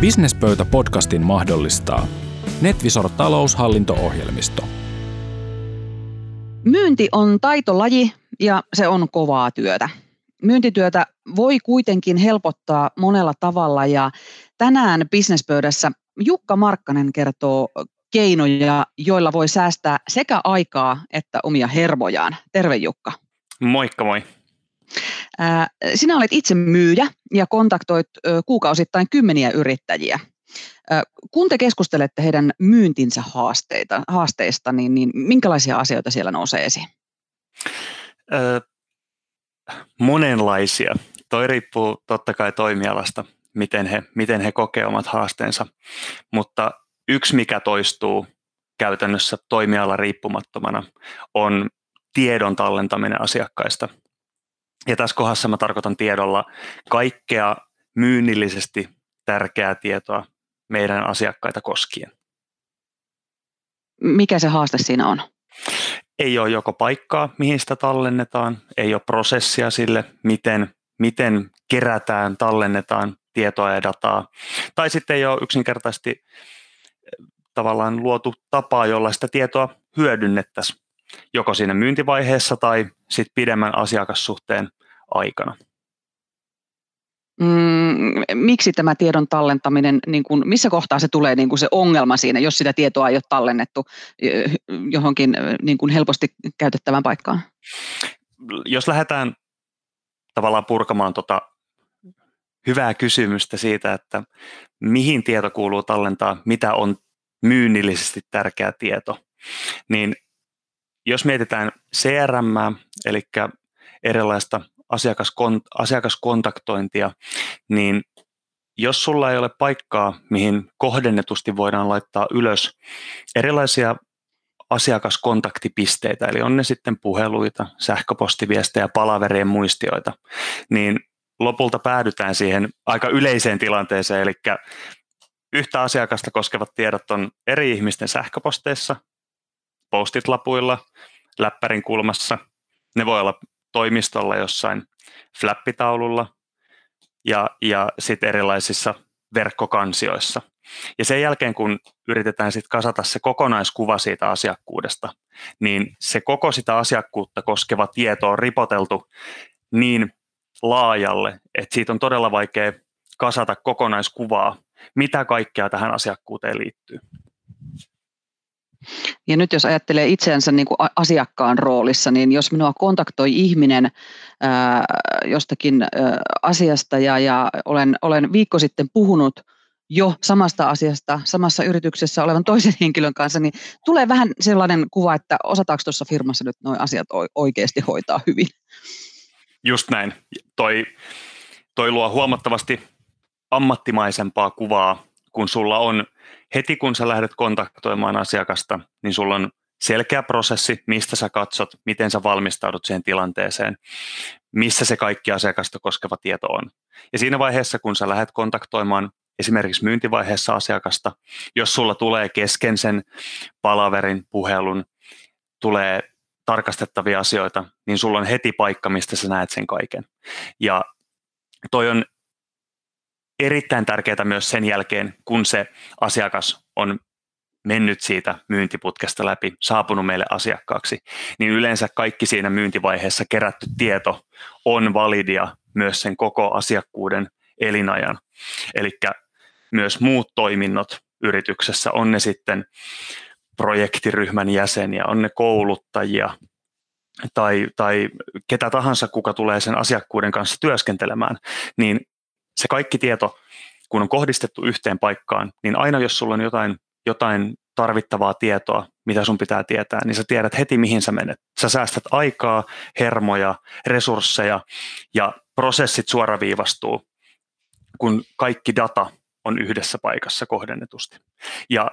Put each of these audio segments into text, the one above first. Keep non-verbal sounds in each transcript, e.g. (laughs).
Businesspöytä-podcastin mahdollistaa NetVisor taloushallinto-ohjelmisto. Myynti on taitolaji ja se on kovaa työtä. Myyntityötä voi kuitenkin helpottaa monella tavalla ja tänään Businesspöydässä Jukka Markkanen kertoo keinoja, joilla voi säästää sekä aikaa että omia hermojaan. Terve Jukka. Moikka moi. Sinä olet itse myyjä ja kontaktoit kuukausittain kymmeniä yrittäjiä. Kun te keskustelette heidän myyntinsä haasteita, haasteista, niin, niin minkälaisia asioita siellä nousee esiin? Monenlaisia. Toi riippuu totta kai toimialasta, miten he, miten he kokee omat haasteensa, mutta yksi mikä toistuu käytännössä toimiala riippumattomana on tiedon tallentaminen asiakkaista – ja tässä kohdassa mä tarkoitan tiedolla kaikkea myynnillisesti tärkeää tietoa meidän asiakkaita koskien. Mikä se haaste siinä on? Ei ole joko paikkaa, mihin sitä tallennetaan, ei ole prosessia sille, miten, miten kerätään, tallennetaan tietoa ja dataa. Tai sitten ei ole yksinkertaisesti eh, tavallaan luotu tapaa, jolla sitä tietoa hyödynnettäisiin joko siinä myyntivaiheessa tai sitten pidemmän asiakassuhteen aikana. Mm, miksi tämä tiedon tallentaminen, niin kuin, missä kohtaa se tulee niin kuin se ongelma siinä, jos sitä tietoa ei ole tallennettu johonkin niin kuin helposti käytettävään paikkaan? Jos lähdetään tavallaan purkamaan tota hyvää kysymystä siitä, että mihin tieto kuuluu tallentaa, mitä on myynnillisesti tärkeä tieto, niin jos mietitään CRM, eli erilaista asiakaskont- asiakaskontaktointia, niin jos sulla ei ole paikkaa, mihin kohdennetusti voidaan laittaa ylös erilaisia asiakaskontaktipisteitä, eli on ne sitten puheluita, sähköpostiviestejä, palaverien muistioita, niin lopulta päädytään siihen aika yleiseen tilanteeseen, eli yhtä asiakasta koskevat tiedot on eri ihmisten sähköposteissa, postit-lapuilla, läppärin kulmassa. Ne voi olla toimistolla jossain flappitaululla ja, ja sitten erilaisissa verkkokansioissa. Ja sen jälkeen, kun yritetään sitten kasata se kokonaiskuva siitä asiakkuudesta, niin se koko sitä asiakkuutta koskeva tieto on ripoteltu niin laajalle, että siitä on todella vaikea kasata kokonaiskuvaa, mitä kaikkea tähän asiakkuuteen liittyy. Ja nyt jos ajattelee itseänsä niin kuin asiakkaan roolissa, niin jos minua kontaktoi ihminen ää, jostakin ää, asiasta ja, ja olen, olen viikko sitten puhunut jo samasta asiasta samassa yrityksessä olevan toisen (laughs) henkilön kanssa, niin tulee vähän sellainen kuva, että osataanko tuossa firmassa nyt nuo asiat oikeasti hoitaa hyvin. Just näin. Toi, toi luo huomattavasti ammattimaisempaa kuvaa, kun sulla on heti kun sä lähdet kontaktoimaan asiakasta, niin sulla on selkeä prosessi, mistä sä katsot, miten sä valmistaudut siihen tilanteeseen, missä se kaikki asiakasta koskeva tieto on. Ja siinä vaiheessa, kun sä lähdet kontaktoimaan esimerkiksi myyntivaiheessa asiakasta, jos sulla tulee kesken sen palaverin, puhelun, tulee tarkastettavia asioita, niin sulla on heti paikka, mistä sä näet sen kaiken. Ja toi on erittäin tärkeää myös sen jälkeen, kun se asiakas on mennyt siitä myyntiputkesta läpi, saapunut meille asiakkaaksi, niin yleensä kaikki siinä myyntivaiheessa kerätty tieto on validia myös sen koko asiakkuuden elinajan. Eli myös muut toiminnot yrityksessä, on ne sitten projektiryhmän jäseniä, on ne kouluttajia tai, tai ketä tahansa, kuka tulee sen asiakkuuden kanssa työskentelemään, niin se kaikki tieto, kun on kohdistettu yhteen paikkaan, niin aina jos sulla on jotain, jotain tarvittavaa tietoa, mitä sun pitää tietää, niin sä tiedät heti, mihin sä menet. Sä säästät aikaa, hermoja, resursseja ja prosessit suoraviivastuu, kun kaikki data on yhdessä paikassa kohdennetusti. Ja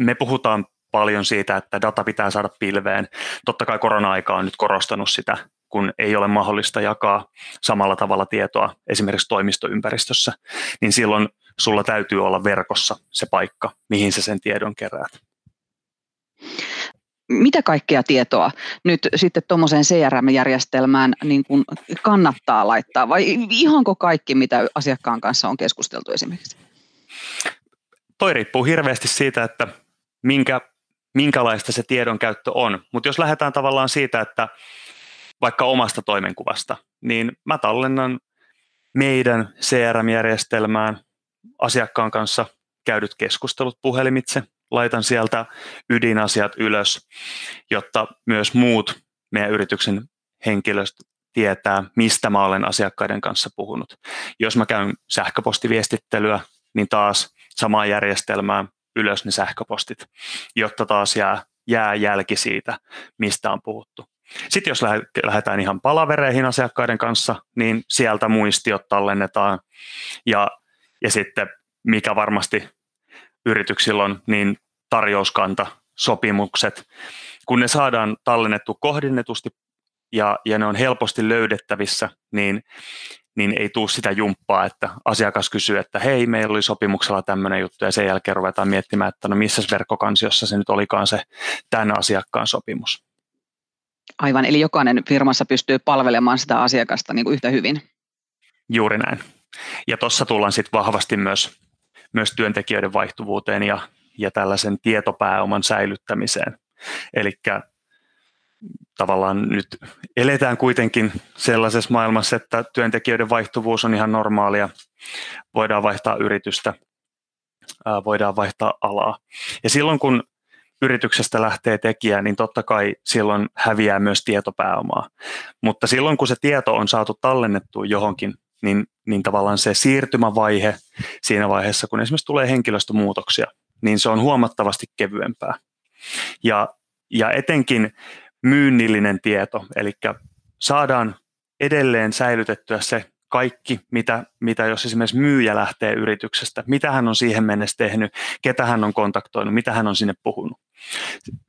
me puhutaan paljon siitä, että data pitää saada pilveen. Totta kai korona-aika on nyt korostanut sitä kun ei ole mahdollista jakaa samalla tavalla tietoa esimerkiksi toimistoympäristössä, niin silloin sulla täytyy olla verkossa se paikka, mihin sä sen tiedon keräät. Mitä kaikkea tietoa nyt sitten tuommoiseen CRM-järjestelmään niin kuin kannattaa laittaa vai ihanko kaikki, mitä asiakkaan kanssa on keskusteltu esimerkiksi? toi riippuu hirveästi siitä, että minkä, minkälaista se tiedon käyttö on. Mutta jos lähdetään tavallaan siitä, että vaikka omasta toimenkuvasta, niin mä tallennan meidän CRM-järjestelmään asiakkaan kanssa käydyt keskustelut puhelimitse, laitan sieltä ydinasiat ylös, jotta myös muut meidän yrityksen henkilöstö tietää, mistä mä olen asiakkaiden kanssa puhunut. Jos mä käyn sähköpostiviestittelyä, niin taas samaan järjestelmään ylös ne sähköpostit, jotta taas jää, jää jälki siitä, mistä on puhuttu. Sitten jos lähdetään ihan palavereihin asiakkaiden kanssa, niin sieltä muistiot tallennetaan ja, ja sitten mikä varmasti yrityksillä on, niin tarjouskanta, sopimukset, kun ne saadaan tallennettu kohdennetusti ja, ja ne on helposti löydettävissä, niin, niin ei tule sitä jumppaa, että asiakas kysyy, että hei, meillä oli sopimuksella tämmöinen juttu, ja sen jälkeen ruvetaan miettimään, että no missä verkkokansiossa se nyt olikaan se tämän asiakkaan sopimus. Aivan, eli jokainen firmassa pystyy palvelemaan sitä asiakasta niin kuin yhtä hyvin. Juuri näin. Ja tuossa tullaan sitten vahvasti myös, myös työntekijöiden vaihtuvuuteen ja, ja tällaisen tietopääoman säilyttämiseen. Eli tavallaan nyt eletään kuitenkin sellaisessa maailmassa, että työntekijöiden vaihtuvuus on ihan normaalia. Voidaan vaihtaa yritystä, voidaan vaihtaa alaa. Ja silloin kun yrityksestä lähtee tekijä, niin totta kai silloin häviää myös tietopääomaa. Mutta silloin kun se tieto on saatu tallennettua johonkin, niin, niin tavallaan se siirtymävaihe siinä vaiheessa, kun esimerkiksi tulee henkilöstömuutoksia, niin se on huomattavasti kevyempää. Ja, ja etenkin myynnillinen tieto, eli saadaan edelleen säilytettyä se kaikki, mitä, mitä jos esimerkiksi myyjä lähtee yrityksestä, mitä hän on siihen mennessä tehnyt, ketä hän on kontaktoinut, mitä hän on sinne puhunut.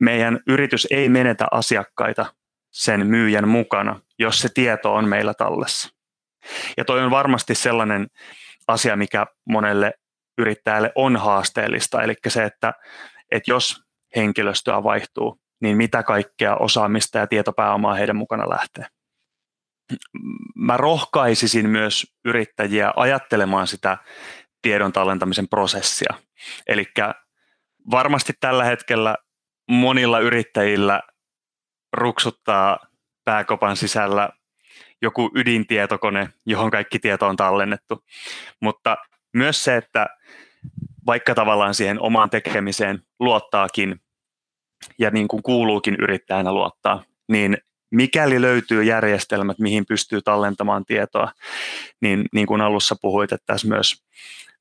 Meidän yritys ei menetä asiakkaita sen myyjän mukana, jos se tieto on meillä tallessa. Ja toi on varmasti sellainen asia, mikä monelle yrittäjälle on haasteellista, eli se, että, että jos henkilöstöä vaihtuu, niin mitä kaikkea osaamista ja tietopääomaa heidän mukana lähtee. Mä rohkaisisin myös yrittäjiä ajattelemaan sitä tiedon tallentamisen prosessia. Eli varmasti tällä hetkellä monilla yrittäjillä ruksuttaa pääkopan sisällä joku ydintietokone, johon kaikki tieto on tallennettu. Mutta myös se, että vaikka tavallaan siihen omaan tekemiseen luottaakin, ja niin kuin kuuluukin yrittäjänä luottaa, niin mikäli löytyy järjestelmät, mihin pystyy tallentamaan tietoa, niin niin kuin alussa puhuit, että tässä myös,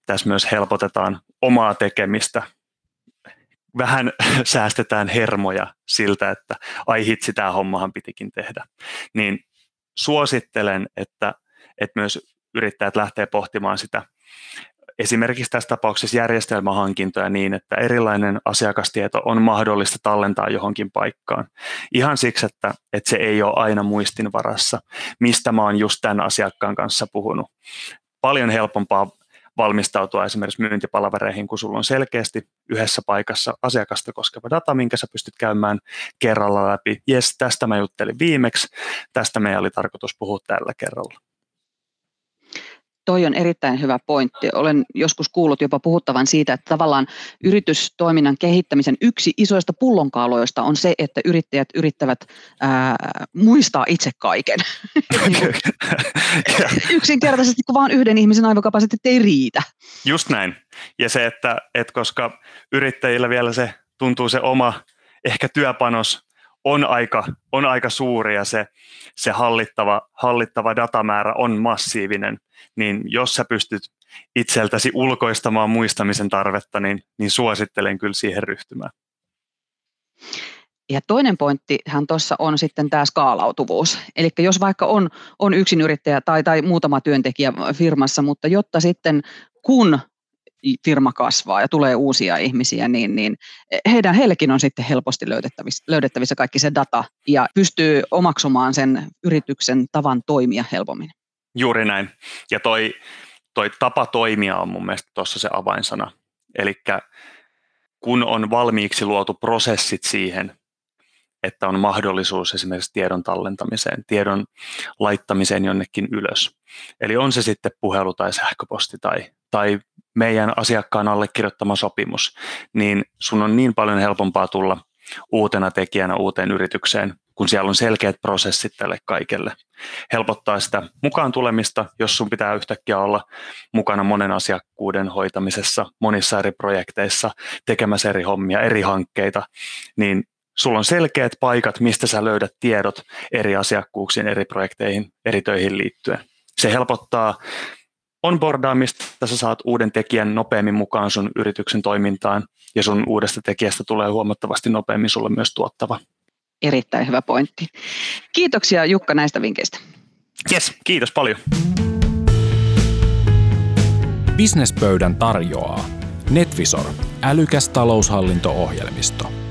tässä myös helpotetaan omaa tekemistä. Vähän (laughs) säästetään hermoja siltä, että ai hitsi, tämä hommahan pitikin tehdä. Niin suosittelen, että, että myös yrittäjät lähtee pohtimaan sitä esimerkiksi tässä tapauksessa järjestelmähankintoja niin, että erilainen asiakastieto on mahdollista tallentaa johonkin paikkaan. Ihan siksi, että, että se ei ole aina muistin varassa, mistä mä oon just tämän asiakkaan kanssa puhunut. Paljon helpompaa valmistautua esimerkiksi myyntipalavereihin, kun sulla on selkeästi yhdessä paikassa asiakasta koskeva data, minkä sä pystyt käymään kerralla läpi. Jes, tästä mä juttelin viimeksi, tästä meidän oli tarkoitus puhua tällä kerralla toi on erittäin hyvä pointti. Olen joskus kuullut jopa puhuttavan siitä, että tavallaan yritystoiminnan kehittämisen yksi isoista pullonkauloista on se, että yrittäjät yrittävät ää, muistaa itse kaiken. (laughs) (laughs) Yksinkertaisesti, kun vain yhden ihmisen aivokapasiteetti ei riitä. Just näin. Ja se, että, että koska yrittäjillä vielä se tuntuu se oma ehkä työpanos on aika, on aika suuri ja se, se hallittava, hallittava datamäärä on massiivinen, niin jos sä pystyt itseltäsi ulkoistamaan muistamisen tarvetta, niin, niin suosittelen kyllä siihen ryhtymään. Ja toinen pointtihan tuossa on sitten tämä skaalautuvuus. Eli jos vaikka on, on yksinyrittäjä tai, tai muutama työntekijä firmassa, mutta jotta sitten kun firma kasvaa ja tulee uusia ihmisiä, niin, niin heidän, heillekin on sitten helposti löydettävissä, löydettävissä kaikki se data ja pystyy omaksumaan sen yrityksen tavan toimia helpommin. Juuri näin. Ja toi, toi tapa toimia on mun mielestä tuossa se avainsana. Eli kun on valmiiksi luotu prosessit siihen, että on mahdollisuus esimerkiksi tiedon tallentamiseen, tiedon laittamiseen jonnekin ylös. Eli on se sitten puhelu tai sähköposti tai, tai meidän asiakkaan allekirjoittama sopimus, niin sun on niin paljon helpompaa tulla uutena tekijänä uuteen yritykseen, kun siellä on selkeät prosessit tälle kaikelle. Helpottaa sitä mukaan tulemista, jos sun pitää yhtäkkiä olla mukana monen asiakkuuden hoitamisessa, monissa eri projekteissa, tekemässä eri hommia, eri hankkeita, niin sulla on selkeät paikat, mistä sä löydät tiedot eri asiakkuuksiin, eri projekteihin, eri töihin liittyen. Se helpottaa onboardaamista, sä saat uuden tekijän nopeammin mukaan sun yrityksen toimintaan ja sun uudesta tekijästä tulee huomattavasti nopeammin sulle myös tuottava. Erittäin hyvä pointti. Kiitoksia Jukka näistä vinkkeistä. Yes, kiitos paljon. Businesspöydän tarjoaa Netvisor, älykäs taloushallinto-ohjelmisto –